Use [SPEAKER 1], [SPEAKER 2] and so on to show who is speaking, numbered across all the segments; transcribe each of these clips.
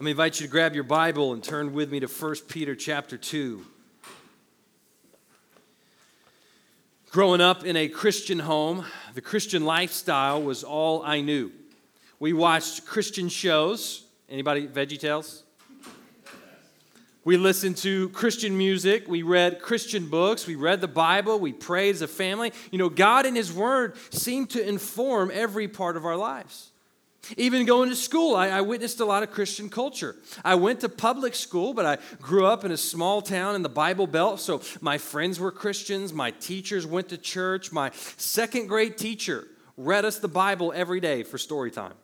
[SPEAKER 1] Let me invite you to grab your Bible and turn with me to 1 Peter chapter 2. Growing up in a Christian home, the Christian lifestyle was all I knew. We watched Christian shows. Anybody Veggie Tales? We listened to Christian music. We read Christian books. We read the Bible. We prayed as a family. You know, God and His Word seemed to inform every part of our lives. Even going to school, I, I, witnessed a lot of Christian culture. I went to public school, but I grew up in a small town in the Bible Belt, so my friends were Christians. My teachers went to church. My second grade teacher read us the Bible every day for story time.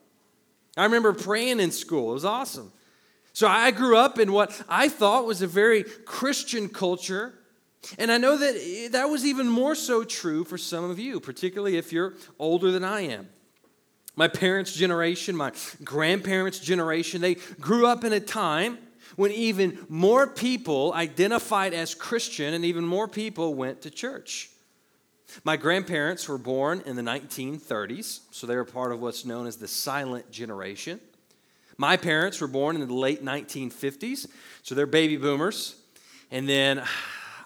[SPEAKER 1] I remember praying in school, it was awesome. So I grew up in what I thought was a very Christian culture. And I know that eh, that was even more so true for some of you, particularly if you're older than I am. My parents' generation, my grandparents' generation, they grew up in a time when even more people identified as Christian and even more people went to church. My grandparents were born in the 1930s, so they were part of what's known as the silent generation. My parents were born in the late 1950s, so they're baby boomers. And then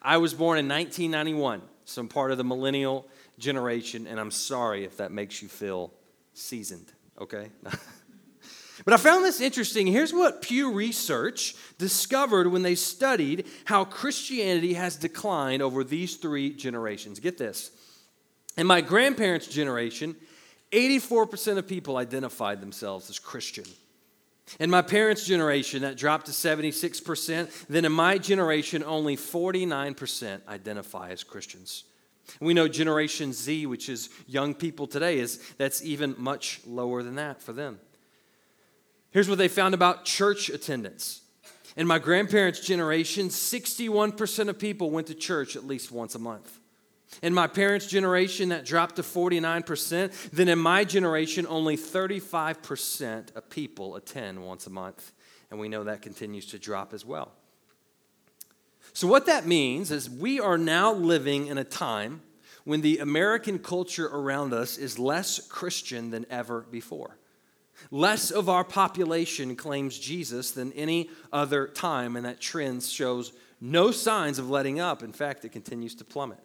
[SPEAKER 1] I was born in 1991, so I'm part of the millennial generation, and I'm sorry if that makes you feel seasoned, okay? but I found this interesting. Here's what Pew Research discovered when they studied how Christianity has declined over these three generations. Get this. In my grandparents' generation, 84% of people identified themselves as Christian. In my parents' generation, that dropped to 76%. Then in my generation, only 49% identify as Christians. We know Generation Z, which is young people today, is that's even much lower than that for them. Here's what they found about church attendance. In my grandparents' generation, 61% of people went to church at least once a month. In my parents' generation, that dropped to 49%. Then in my generation, only 35% of people attend once a month. And we know that continues to drop as well. So, what that means is we are now living in a time when the American culture around us is less Christian than ever before. Less of our population claims Jesus than any other time, and that trend shows no signs of letting up. In fact, it continues to plummet.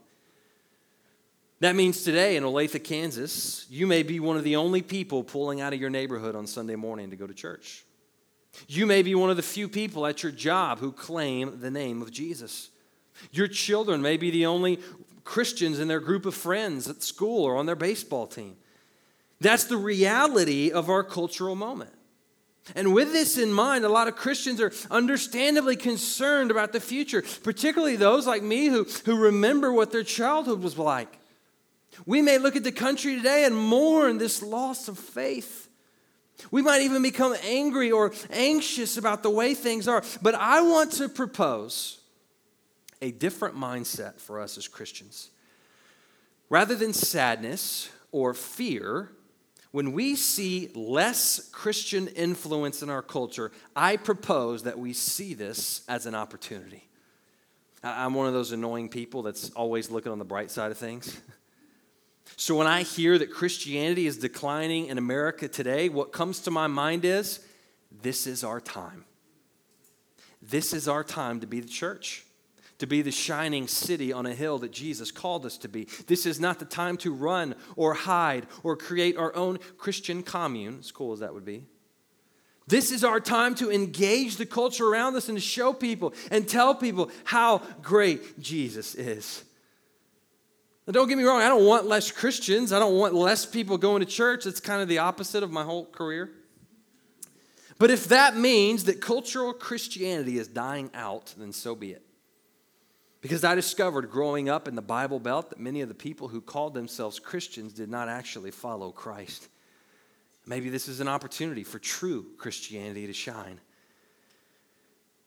[SPEAKER 1] That means today in Olathe, Kansas, you may be one of the only people pulling out of your neighborhood on Sunday morning to go to church. You may be one of the few people at your job who claim the name of Jesus. Your children may be the only Christians in their group of friends at school or on their baseball team. That's the reality of our cultural moment. And with this in mind, a lot of Christians are understandably concerned about the future, particularly those like me who, who remember what their childhood was like. We may look at the country today and mourn this loss of faith. We might even become angry or anxious about the way things are. But I want to propose a different mindset for us as Christians. Rather than sadness or fear, when we see less Christian influence in our culture, I propose that we see this as an opportunity. I'm one of those annoying people that's always looking on the bright side of things. So when I hear that Christianity is declining in America today, what comes to my mind is this is our time. This is our time to be the church, to be the shining city on a hill that Jesus called us to be. This is not the time to run or hide or create our own Christian commune, as cool as that would be. This is our time to engage the culture around us and to show people and tell people how great Jesus is. Now, don't get me wrong, I don't want less Christians. I don't want less people going to church. It's kind of the opposite of my whole career. But if that means that cultural Christianity is dying out, then so be it. Because I discovered growing up in the Bible Belt that many of the people who called themselves Christians did not actually follow Christ. Maybe this is an opportunity for true Christianity to shine.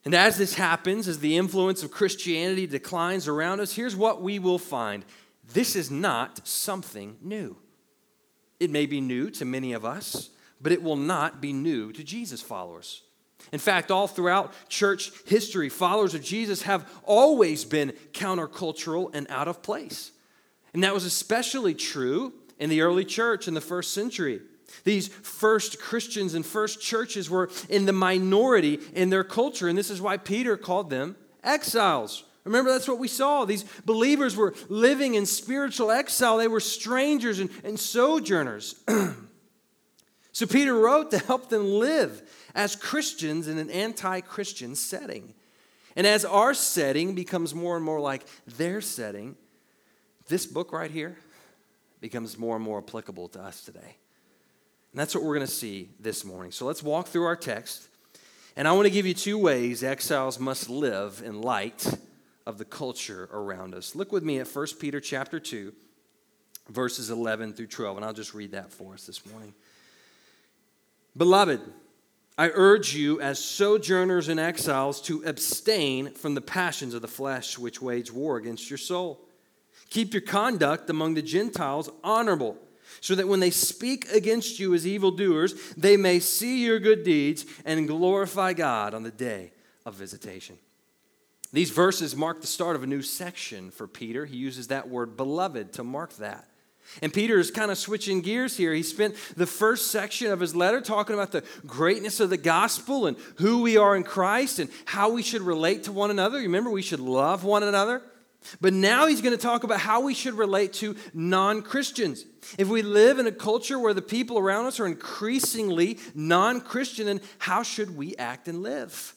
[SPEAKER 1] And as this happens, as the influence of Christianity declines around us, here's what we will find this is not something new. It may be new to many of us, but it will not be new to Jesus followers. In fact, all throughout church history, followers of Jesus have always been countercultural and out of place. And that was especially true in the early church in the first century. These first Christians and first churches were in the minority in their culture, and this is why Peter called them exiles. Remember, that's what we saw. These believers were living in spiritual exile, they were strangers and, and sojourners. so Peter wrote to help them live as Christians in an anti Christian setting. And as our setting becomes more and more like their setting, this book right here becomes more and more applicable to us today. And that's what we're going to see this morning. So let's walk through our text. And I want to give you two ways exiles must live in light of the culture around us. Look with me at 1 Peter chapter 2, verses 11 through 12, and I'll just read that for us this morning. Beloved, I urge you as sojourners and exiles to abstain from the passions of the flesh which wage war against your soul. Keep your conduct among the Gentiles honorable, so that when they speak against you as evildoers, they may see your good deeds and glorify God on the day of visitation. These verses mark the start of a new section for Peter. He uses that word beloved to mark that. And Peter is kind of switching gears here. He spent the first section of his letter talking about the greatness of the gospel and who we are in Christ and how we should relate to one another. Remember, we should love one another. But now he's going to talk about how we should relate to non Christians. If we live in a culture where the people around us are increasingly non Christian, then how should we act and live?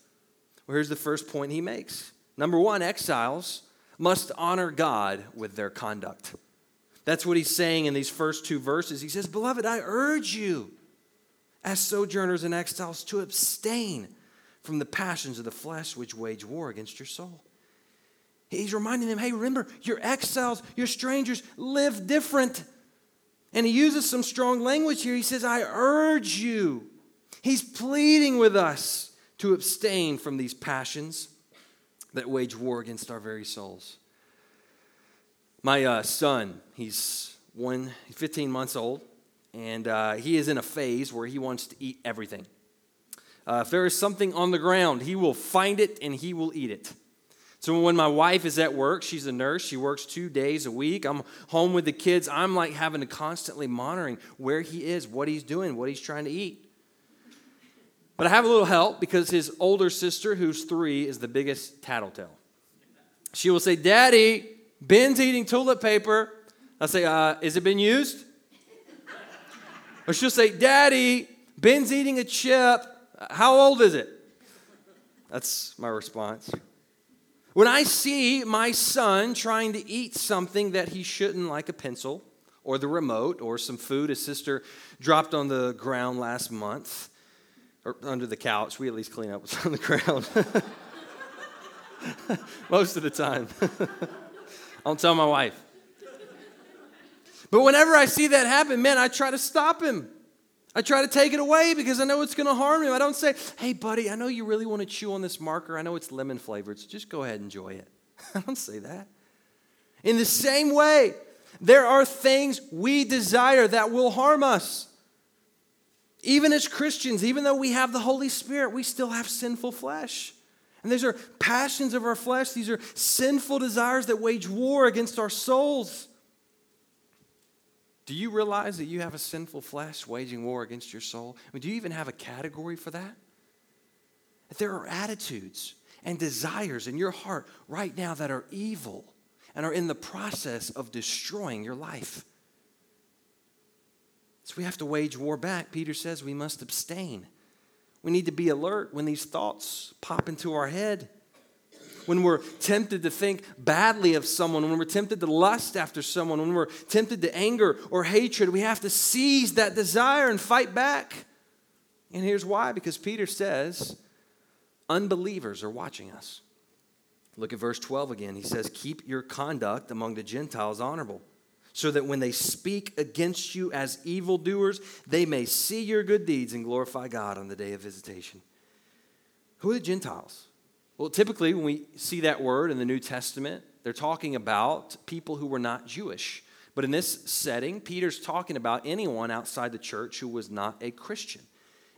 [SPEAKER 1] Well, here's the first point he makes. Number one, exiles must honor God with their conduct. That's what he's saying in these first two verses. He says, Beloved, I urge you, as sojourners and exiles, to abstain from the passions of the flesh which wage war against your soul. He's reminding them, hey, remember, you're exiles, you're strangers, live different. And he uses some strong language here. He says, I urge you. He's pleading with us to abstain from these passions that wage war against our very souls. My uh, son, he's one, 15 months old, and uh, he is in a phase where he wants to eat everything. Uh, if there is something on the ground, he will find it and he will eat it. So when my wife is at work, she's a nurse, she works two days a week. I'm home with the kids. I'm like having to constantly monitoring where he is, what he's doing, what he's trying to eat. But I have a little help because his older sister, who's three, is the biggest tattletale. She will say, Daddy, Ben's eating toilet paper. I say, uh, Is it been used? or she'll say, Daddy, Ben's eating a chip. How old is it? That's my response. When I see my son trying to eat something that he shouldn't, like a pencil or the remote or some food his sister dropped on the ground last month, or under the couch, we at least clean up what's on the ground. Most of the time. I'll tell my wife. But whenever I see that happen, man, I try to stop him. I try to take it away because I know it's going to harm him. I don't say, hey, buddy, I know you really want to chew on this marker. I know it's lemon flavored, so just go ahead and enjoy it. I don't say that. In the same way, there are things we desire that will harm us. Even as Christians, even though we have the Holy Spirit, we still have sinful flesh. And these are passions of our flesh, these are sinful desires that wage war against our souls. Do you realize that you have a sinful flesh waging war against your soul? I mean, do you even have a category for that? That there are attitudes and desires in your heart right now that are evil and are in the process of destroying your life. So we have to wage war back. Peter says we must abstain. We need to be alert when these thoughts pop into our head. When we're tempted to think badly of someone, when we're tempted to lust after someone, when we're tempted to anger or hatred, we have to seize that desire and fight back. And here's why because Peter says, unbelievers are watching us. Look at verse 12 again. He says, Keep your conduct among the Gentiles honorable so that when they speak against you as evildoers, they may see your good deeds and glorify God on the day of visitation. Who are the Gentiles? Well, typically, when we see that word in the New Testament, they're talking about people who were not Jewish. But in this setting, Peter's talking about anyone outside the church who was not a Christian.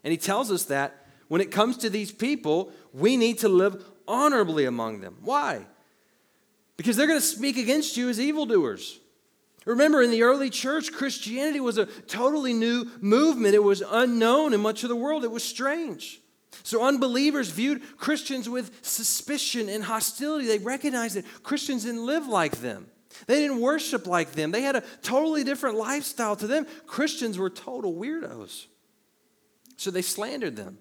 [SPEAKER 1] And he tells us that when it comes to these people, we need to live honorably among them. Why? Because they're going to speak against you as evildoers. Remember, in the early church, Christianity was a totally new movement. It was unknown in much of the world, it was strange. So, unbelievers viewed Christians with suspicion and hostility. They recognized that Christians didn't live like them, they didn't worship like them, they had a totally different lifestyle. To them, Christians were total weirdos. So, they slandered them.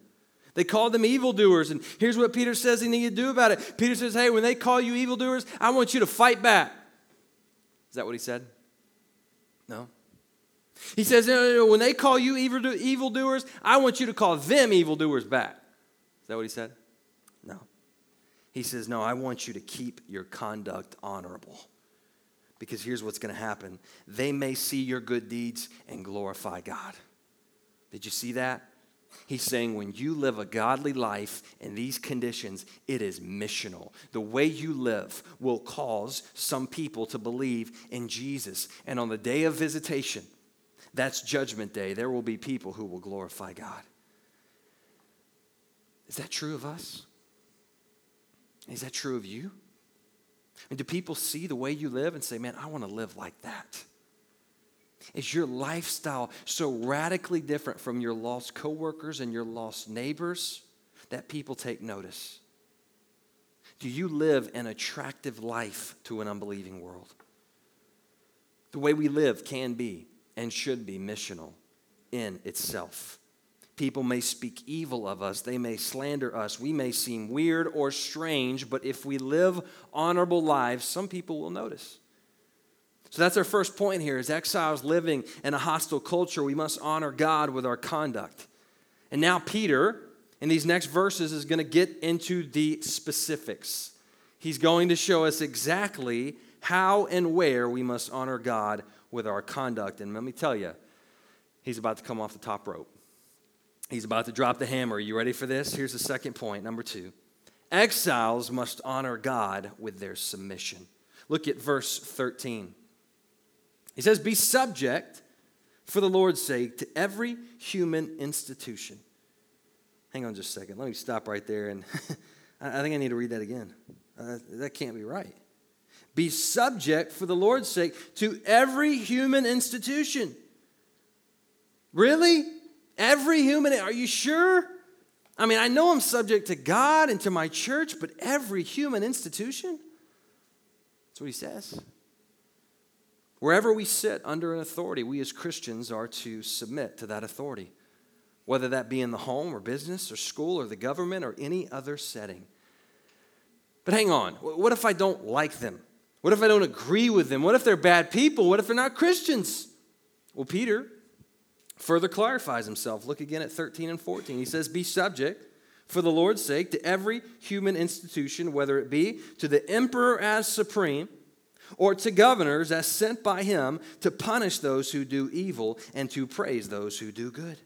[SPEAKER 1] They called them evildoers. And here's what Peter says they need to do about it. Peter says, Hey, when they call you evildoers, I want you to fight back. Is that what he said? No. He says, when they call you evil, evildoers, I want you to call them evildoers back. Is that what he said? No. He says, no, I want you to keep your conduct honorable. Because here's what's going to happen they may see your good deeds and glorify God. Did you see that? He's saying when you live a godly life in these conditions, it is missional. The way you live will cause some people to believe in Jesus. And on the day of visitation, that's judgment day, there will be people who will glorify God. Is that true of us? Is that true of you? And do people see the way you live and say, man, I want to live like that? Is your lifestyle so radically different from your lost coworkers and your lost neighbors that people take notice? Do you live an attractive life to an unbelieving world? The way we live can be and should be missional in itself. People may speak evil of us, they may slander us, we may seem weird or strange, but if we live honorable lives, some people will notice. So that's our first point here is exiles living in a hostile culture, we must honor God with our conduct. And now Peter in these next verses is going to get into the specifics. He's going to show us exactly how and where we must honor God with our conduct. And let me tell you, he's about to come off the top rope. He's about to drop the hammer. Are you ready for this? Here's the second point, number two. Exiles must honor God with their submission. Look at verse 13. He says, Be subject for the Lord's sake to every human institution. Hang on just a second. Let me stop right there. And I think I need to read that again. Uh, that can't be right. Be subject for the Lord's sake to every human institution. Really? Every human? Are you sure? I mean, I know I'm subject to God and to my church, but every human institution? That's what he says. Wherever we sit under an authority, we as Christians are to submit to that authority, whether that be in the home or business or school or the government or any other setting. But hang on, what if I don't like them? What if I don't agree with them? What if they're bad people? What if they're not Christians? Well, Peter further clarifies himself. Look again at 13 and 14. He says, Be subject for the Lord's sake to every human institution, whether it be to the emperor as supreme or to governors as sent by him to punish those who do evil and to praise those who do good.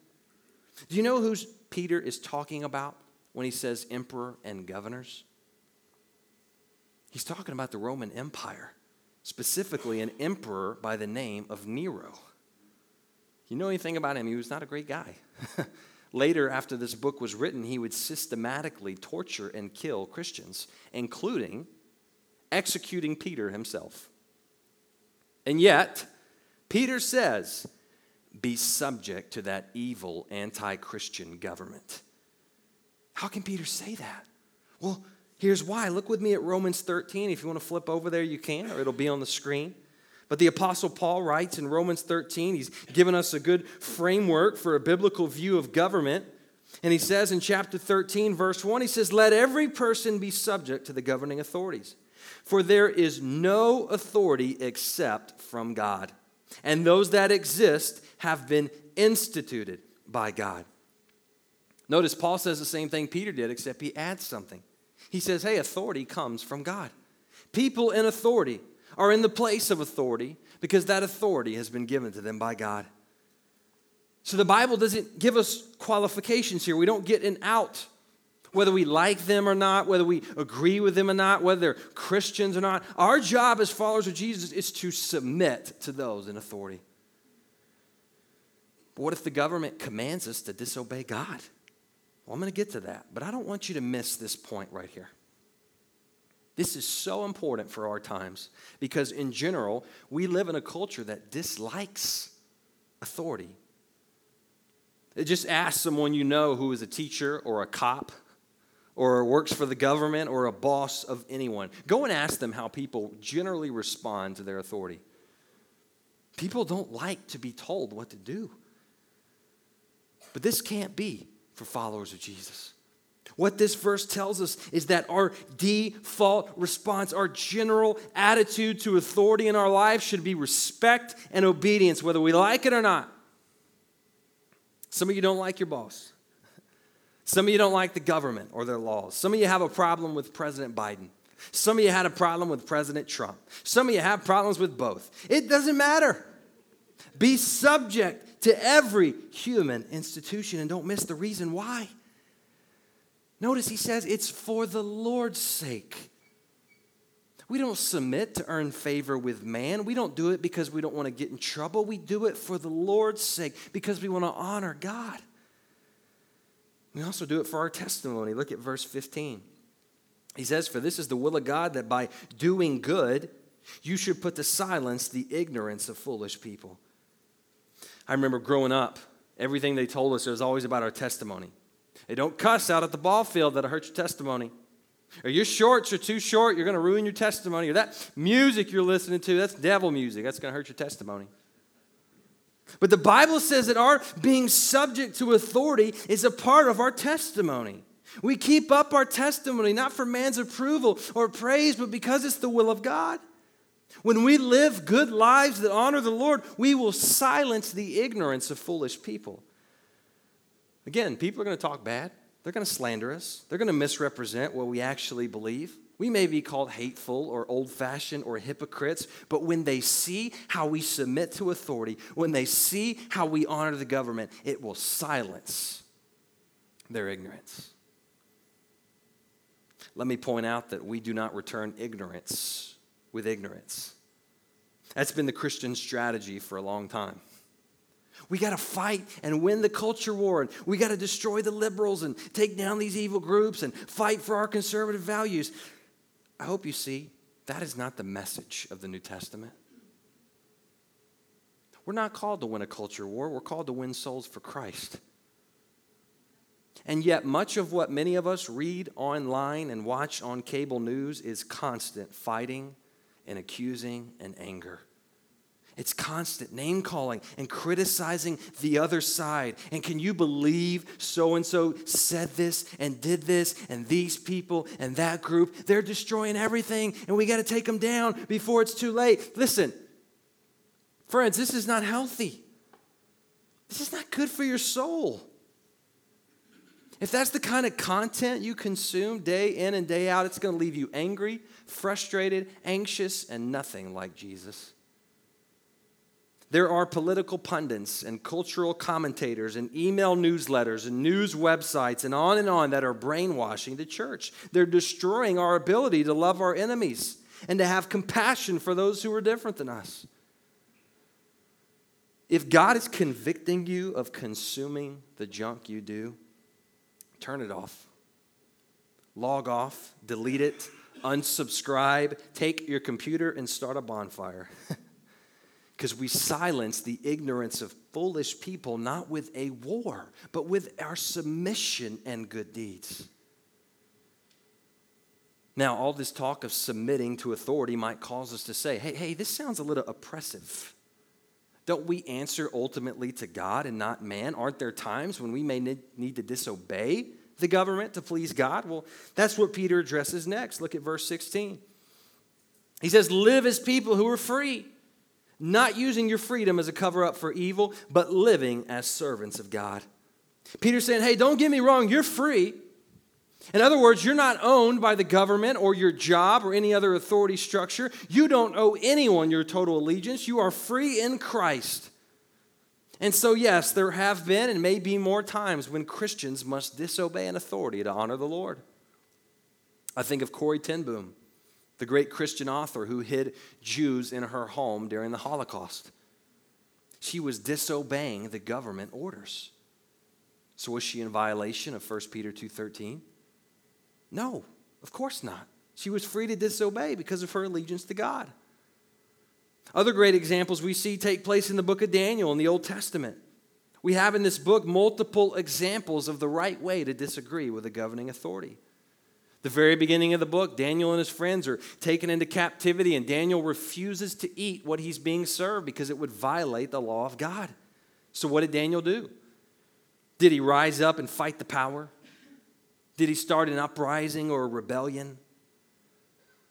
[SPEAKER 1] Do you know who Peter is talking about when he says emperor and governors? He's talking about the Roman Empire, specifically an emperor by the name of Nero. You know anything about him? He was not a great guy. Later, after this book was written, he would systematically torture and kill Christians, including executing Peter himself. And yet, Peter says, be subject to that evil anti Christian government. How can Peter say that? Well, here's why. Look with me at Romans 13. If you want to flip over there, you can, or it'll be on the screen. But the Apostle Paul writes in Romans 13, he's given us a good framework for a biblical view of government. And he says in chapter 13, verse 1, he says, Let every person be subject to the governing authorities for there is no authority except from God. And those that exist have been instituted by God. Notice Paul says the same thing Peter did, except he adds something. He says, hey, authority comes from God. People in authority are in the place of authority because that authority has been given to them by God. So the Bible doesn't give us qualifications here. We don't get an out whether we like them or not, whether we agree with them or not, whether they're Christians or not. Our job as followers of Jesus is to submit to those in authority. But what if the government commands us to disobey God? Well, I'm going to get to that, but I don't want you to miss this point right here. This is so important for our times because, in general, we live in a culture that dislikes authority. Just ask someone you know who is a teacher or a cop or works for the government or a boss of anyone. Go and ask them how people generally respond to their authority. People don't like to be told what to do. But this can't be for followers of Jesus. What this verse tells us is that our default response, our general attitude to authority in our lives should be respect and obedience, whether we like it or not. Some of you don't like your boss. Some of you don't like the government or their laws. Some of you have a problem with President Biden. Some of you had a problem with President Trump. Some of you have problems with both. It doesn't matter. Be subject to every human institution and don't miss the reason why. Notice he says it's for the Lord's sake. We don't submit to earn favor with man. We don't do it because we don't want to get in trouble. We do it for the Lord's sake because we want to honor God. We also do it for our testimony. Look at verse 15. He says, For this is the will of God that by doing good, you should put to silence the ignorance of foolish people. I remember growing up, everything they told us was always about our testimony. They don't cuss out at the ball field that'll hurt your testimony. Or your shorts are too short, you're going to ruin your testimony. Or that music you're listening to, that's devil music, that's going to hurt your testimony. But the Bible says that our being subject to authority is a part of our testimony. We keep up our testimony not for man's approval or praise, but because it's the will of God. When we live good lives that honor the Lord, we will silence the ignorance of foolish people. Again, people are going to talk bad. They're going to slander us. They're going to misrepresent what we actually believe. We may be called hateful or old fashioned or hypocrites, but when they see how we submit to authority, when they see how we honor the government, it will silence their ignorance. Let me point out that we do not return ignorance with ignorance. That's been the Christian strategy for a long time. We got to fight and win the culture war. And we got to destroy the liberals and take down these evil groups and fight for our conservative values. I hope you see that is not the message of the New Testament. We're not called to win a culture war, we're called to win souls for Christ. And yet, much of what many of us read online and watch on cable news is constant fighting and accusing and anger. It's constant name calling and criticizing the other side. And can you believe so and so said this and did this and these people and that group? They're destroying everything and we got to take them down before it's too late. Listen, friends, this is not healthy. This is not good for your soul. If that's the kind of content you consume day in and day out, it's going to leave you angry, frustrated, anxious, and nothing like Jesus. There are political pundits and cultural commentators and email newsletters and news websites and on and on that are brainwashing the church. They're destroying our ability to love our enemies and to have compassion for those who are different than us. If God is convicting you of consuming the junk you do, turn it off. Log off, delete it, unsubscribe, take your computer and start a bonfire. because we silence the ignorance of foolish people not with a war, but with our submission and good deeds. Now, all this talk of submitting to authority might cause us to say, hey, hey, this sounds a little oppressive. Don't we answer ultimately to God and not man? Aren't there times when we may need to disobey the government to please God? Well, that's what Peter addresses next. Look at verse 16. He says, Live as people who are free not using your freedom as a cover up for evil, but living as servants of God. Peter's saying, hey, don't get me wrong, you're free. In other words, you're not owned by the government or your job or any other authority structure. You don't owe anyone your total allegiance. You are free in Christ. And so, yes, there have been and may be more times when Christians must disobey an authority to honor the Lord. I think of Corrie ten Boom the great Christian author who hid Jews in her home during the Holocaust. She was disobeying the government orders. So was she in violation of 1 Peter 2:13? No, of course not. She was free to disobey because of her allegiance to God. Other great examples we see take place in the book of Daniel in the Old Testament. We have in this book multiple examples of the right way to disagree with a governing authority. The very beginning of the book, Daniel and his friends are taken into captivity, and Daniel refuses to eat what he's being served because it would violate the law of God. So, what did Daniel do? Did he rise up and fight the power? Did he start an uprising or a rebellion?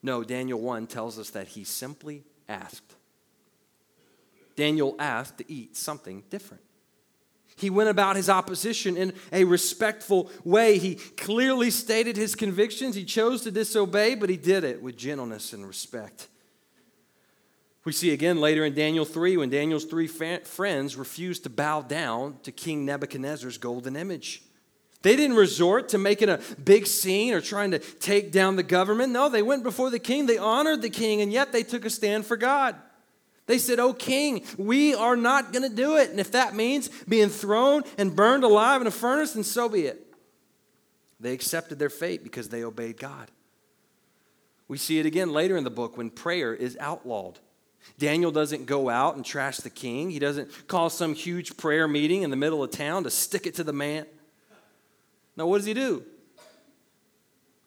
[SPEAKER 1] No, Daniel 1 tells us that he simply asked. Daniel asked to eat something different. He went about his opposition in a respectful way. He clearly stated his convictions. He chose to disobey, but he did it with gentleness and respect. We see again later in Daniel 3 when Daniel's three friends refused to bow down to King Nebuchadnezzar's golden image. They didn't resort to making a big scene or trying to take down the government. No, they went before the king. They honored the king, and yet they took a stand for God. They said, Oh, king, we are not going to do it. And if that means being thrown and burned alive in a furnace, then so be it. They accepted their fate because they obeyed God. We see it again later in the book when prayer is outlawed. Daniel doesn't go out and trash the king. He doesn't call some huge prayer meeting in the middle of town to stick it to the man. Now, what does he do?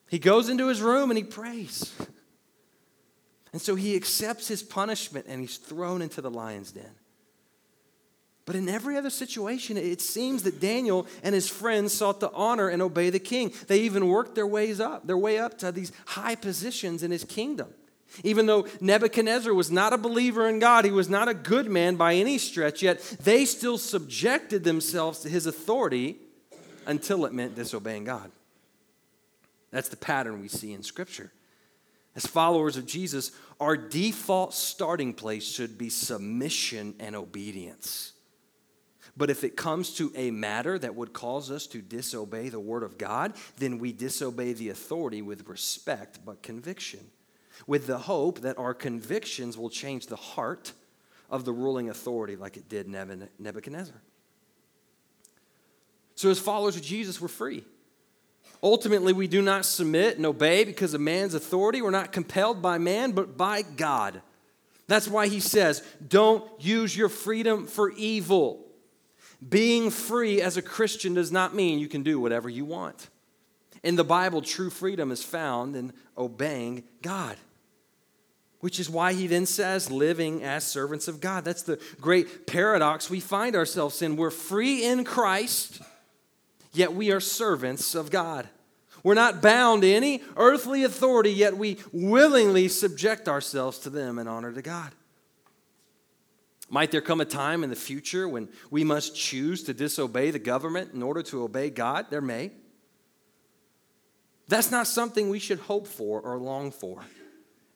[SPEAKER 1] He goes into his room and he prays. And so he accepts his punishment and he's thrown into the lion's den. But in every other situation, it seems that Daniel and his friends sought to honor and obey the king. They even worked their ways up, their way up to these high positions in his kingdom. Even though Nebuchadnezzar was not a believer in God, he was not a good man by any stretch, yet they still subjected themselves to his authority until it meant disobeying God. That's the pattern we see in Scripture. As followers of Jesus, our default starting place should be submission and obedience. But if it comes to a matter that would cause us to disobey the Word of God, then we disobey the authority with respect but conviction with the hope that our convictions will change the heart of the ruling authority like it did Nebuchadnezzar. So, as followers of Jesus, we're free. Ultimately, we do not submit and obey because of man's authority. We're not compelled by man, but by God. That's why he says, don't use your freedom for evil. Being free as a Christian does not mean you can do whatever you want. In the Bible, true freedom is found in obeying God. Which is why he then says, living as servants of God. That's the great paradox we find ourselves in. We're free in Christ, yet we are servants of God. We're not bound to any earthly authority, yet we willingly subject ourselves to them in honor to God. Might there come a time in the future when we must choose to disobey the government in order to obey God? There may. That's not something we should hope for or long for.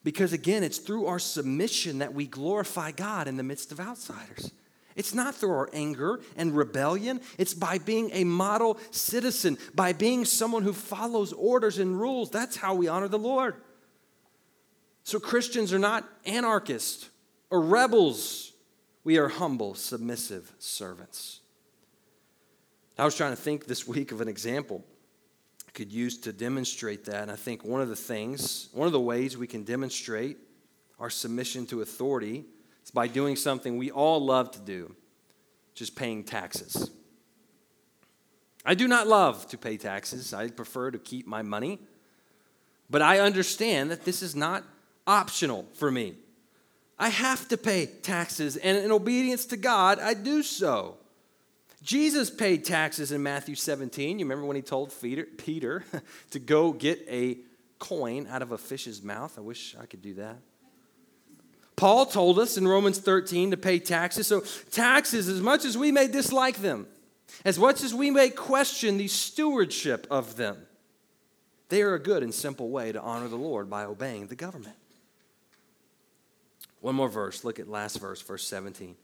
[SPEAKER 1] Because again, it's through our submission that we glorify God in the midst of outsiders. It's not through our anger and rebellion. It's by being a model citizen, by being someone who follows orders and rules. That's how we honor the Lord. So Christians are not anarchists or rebels. We are humble, submissive servants. I was trying to think this week of an example I could use to demonstrate that. And I think one of the things, one of the ways we can demonstrate our submission to authority is by doing something we all love to do, just paying taxes. I do not love to pay taxes. I prefer to keep my money. But I understand that this is not optional for me. I have to pay taxes, and in obedience to God, I do so. Jesus paid taxes in Matthew 17. You remember when he told Peter to go get a coin out of a fish's mouth? I wish I could do that. Paul told us in Romans 13 to pay taxes. So, taxes, as much as we may dislike them, as much as we may question the stewardship of them, they are a good and simple way to honor the Lord by obeying the government. One more verse. Look at last verse, verse 17.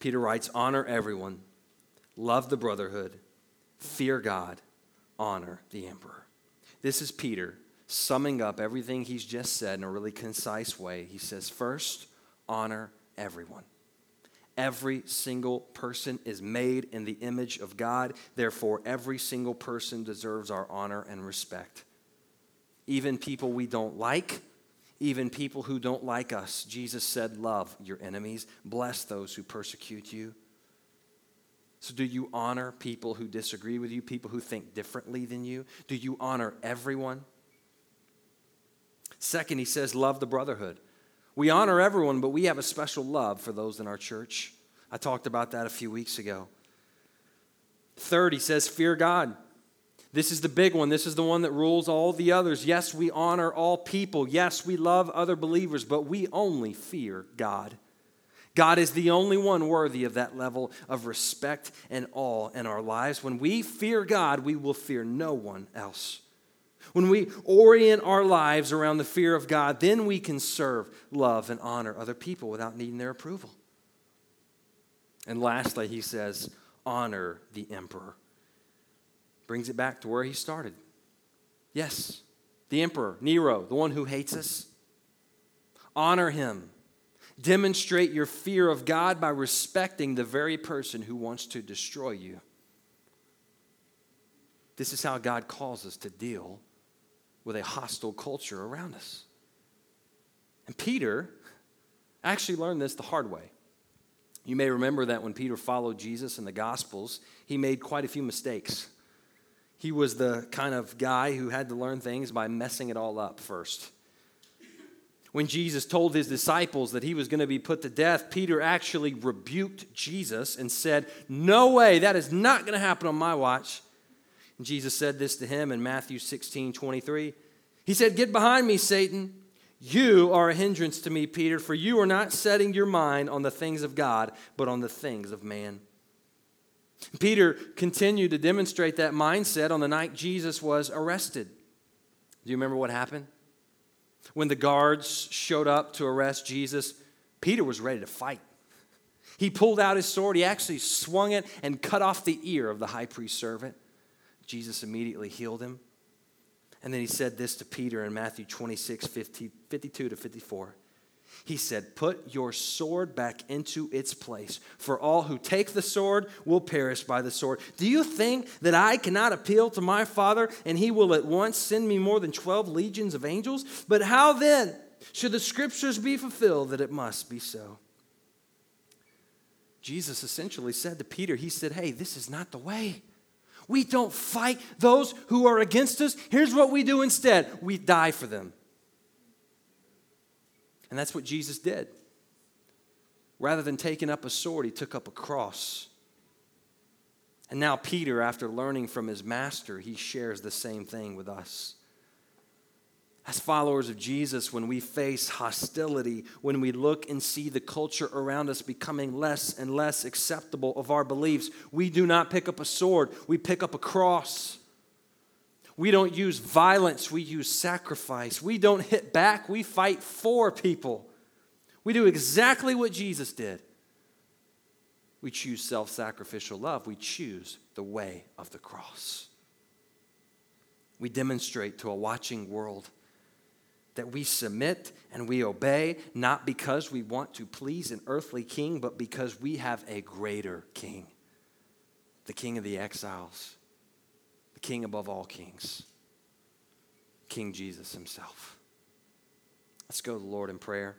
[SPEAKER 1] Peter writes, Honor everyone love the brotherhood, fear God, honor the emperor. This is Peter summing up everything he's just said in a really concise way. He says, First, honor everyone. Every single person is made in the image of God. Therefore, every single person deserves our honor and respect. even people we don't like, even people who don't like us. Jesus said, Love your enemies, bless those who persecute you. So, do you honor people who disagree with you, people who think differently than you? Do you honor everyone? Second, he says, Love the brotherhood. We honor everyone, but we have a special love for those in our church. I talked about that a few weeks ago. Third, he says, Fear God. This is the big one. This is the one that rules all the others. Yes, we honor all people. Yes, we love other believers, but we only fear God. God is the only one worthy of that level of respect and awe in our lives. When we fear God, we will fear no one else. When we orient our lives around the fear of God, then we can serve, love, and honor other people without needing their approval. And lastly, he says, honor the emperor. Brings it back to where he started. Yes, the emperor, Nero, the one who hates us. Honor him. Demonstrate your fear of God by respecting the very person who wants to destroy you. This is how God calls us to deal with a hostile culture around us. And Peter actually learned this the hard way. You may remember that when Peter followed Jesus in the Gospels, he made quite a few mistakes. He was the kind of guy who had to learn things by messing it all up first. When Jesus told his disciples that he was going to be put to death, Peter actually rebuked Jesus and said, No way, that is not going to happen on my watch. Jesus said this to him in Matthew 16 23. He said, Get behind me, Satan. You are a hindrance to me, Peter, for you are not setting your mind on the things of God, but on the things of man. Peter continued to demonstrate that mindset on the night Jesus was arrested. Do you remember what happened? When the guards showed up to arrest Jesus, Peter was ready to fight. He pulled out his sword, he actually swung it and cut off the ear of the high priest's servant. Jesus immediately healed him. And then he said this to Peter in Matthew 26, 50, 52 to 54. He said, Put your sword back into its place, for all who take the sword will perish by the sword. Do you think that I cannot appeal to my Father and he will at once send me more than 12 legions of angels? But how then should the scriptures be fulfilled that it must be so? Jesus essentially said to Peter, He said, Hey, this is not the way. We don't fight those who are against us. Here's what we do instead we die for them. And that's what Jesus did. Rather than taking up a sword, he took up a cross. And now, Peter, after learning from his master, he shares the same thing with us. As followers of Jesus, when we face hostility, when we look and see the culture around us becoming less and less acceptable of our beliefs, we do not pick up a sword, we pick up a cross. We don't use violence, we use sacrifice. We don't hit back, we fight for people. We do exactly what Jesus did. We choose self sacrificial love, we choose the way of the cross. We demonstrate to a watching world that we submit and we obey, not because we want to please an earthly king, but because we have a greater king, the king of the exiles, the king above all kings, King Jesus himself. Let's go to the Lord in prayer.